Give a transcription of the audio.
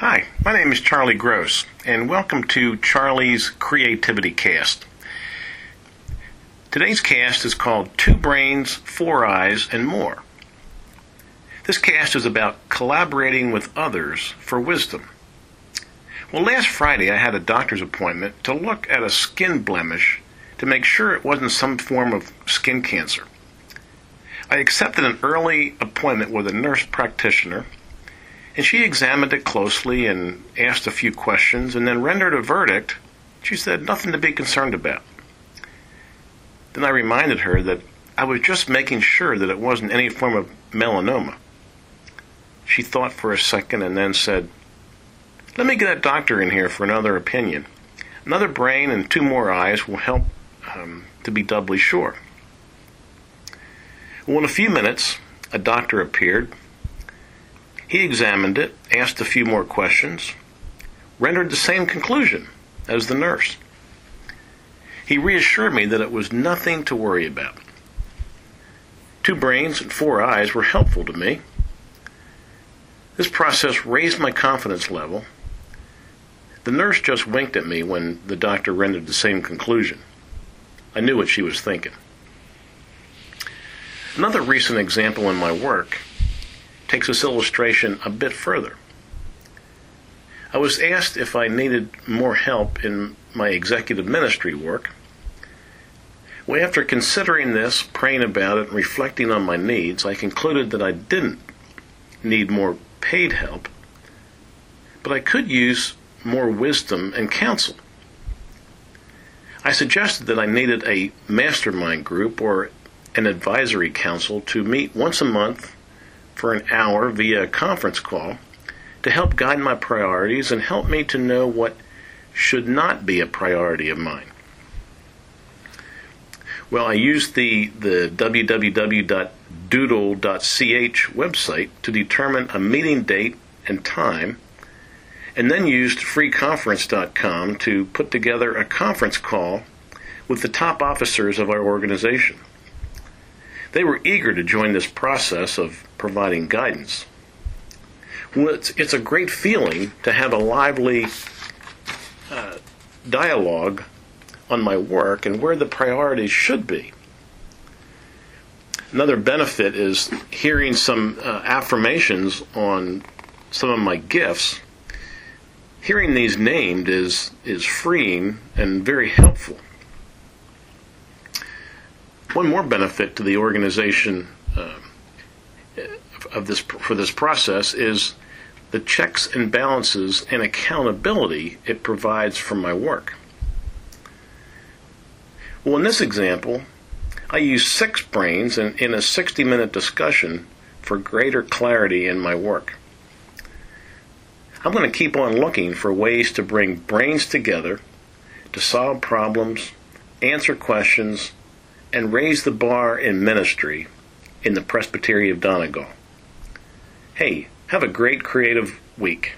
Hi, my name is Charlie Gross, and welcome to Charlie's Creativity Cast. Today's cast is called Two Brains, Four Eyes, and More. This cast is about collaborating with others for wisdom. Well, last Friday I had a doctor's appointment to look at a skin blemish to make sure it wasn't some form of skin cancer. I accepted an early appointment with a nurse practitioner and she examined it closely and asked a few questions and then rendered a verdict. She said, nothing to be concerned about. Then I reminded her that I was just making sure that it wasn't any form of melanoma. She thought for a second and then said, Let me get a doctor in here for another opinion. Another brain and two more eyes will help um, to be doubly sure. Well, in a few minutes, a doctor appeared he examined it, asked a few more questions, rendered the same conclusion as the nurse. He reassured me that it was nothing to worry about. Two brains and four eyes were helpful to me. This process raised my confidence level. The nurse just winked at me when the doctor rendered the same conclusion. I knew what she was thinking. Another recent example in my work takes this illustration a bit further. I was asked if I needed more help in my executive ministry work. Well, after considering this, praying about it, and reflecting on my needs, I concluded that I didn't need more paid help, but I could use more wisdom and counsel. I suggested that I needed a mastermind group or an advisory council to meet once a month for an hour via a conference call to help guide my priorities and help me to know what should not be a priority of mine. Well, I used the, the www.doodle.ch website to determine a meeting date and time, and then used freeconference.com to put together a conference call with the top officers of our organization. They were eager to join this process of providing guidance. Well, it's, it's a great feeling to have a lively uh, dialogue on my work and where the priorities should be. Another benefit is hearing some uh, affirmations on some of my gifts. Hearing these named is, is freeing and very helpful. One more benefit to the organization uh, of this for this process is the checks and balances and accountability it provides for my work. Well, in this example, I use six brains in, in a 60 minute discussion for greater clarity in my work. I'm going to keep on looking for ways to bring brains together to solve problems, answer questions, and raise the bar in ministry in the Presbytery of Donegal. Hey, have a great creative week.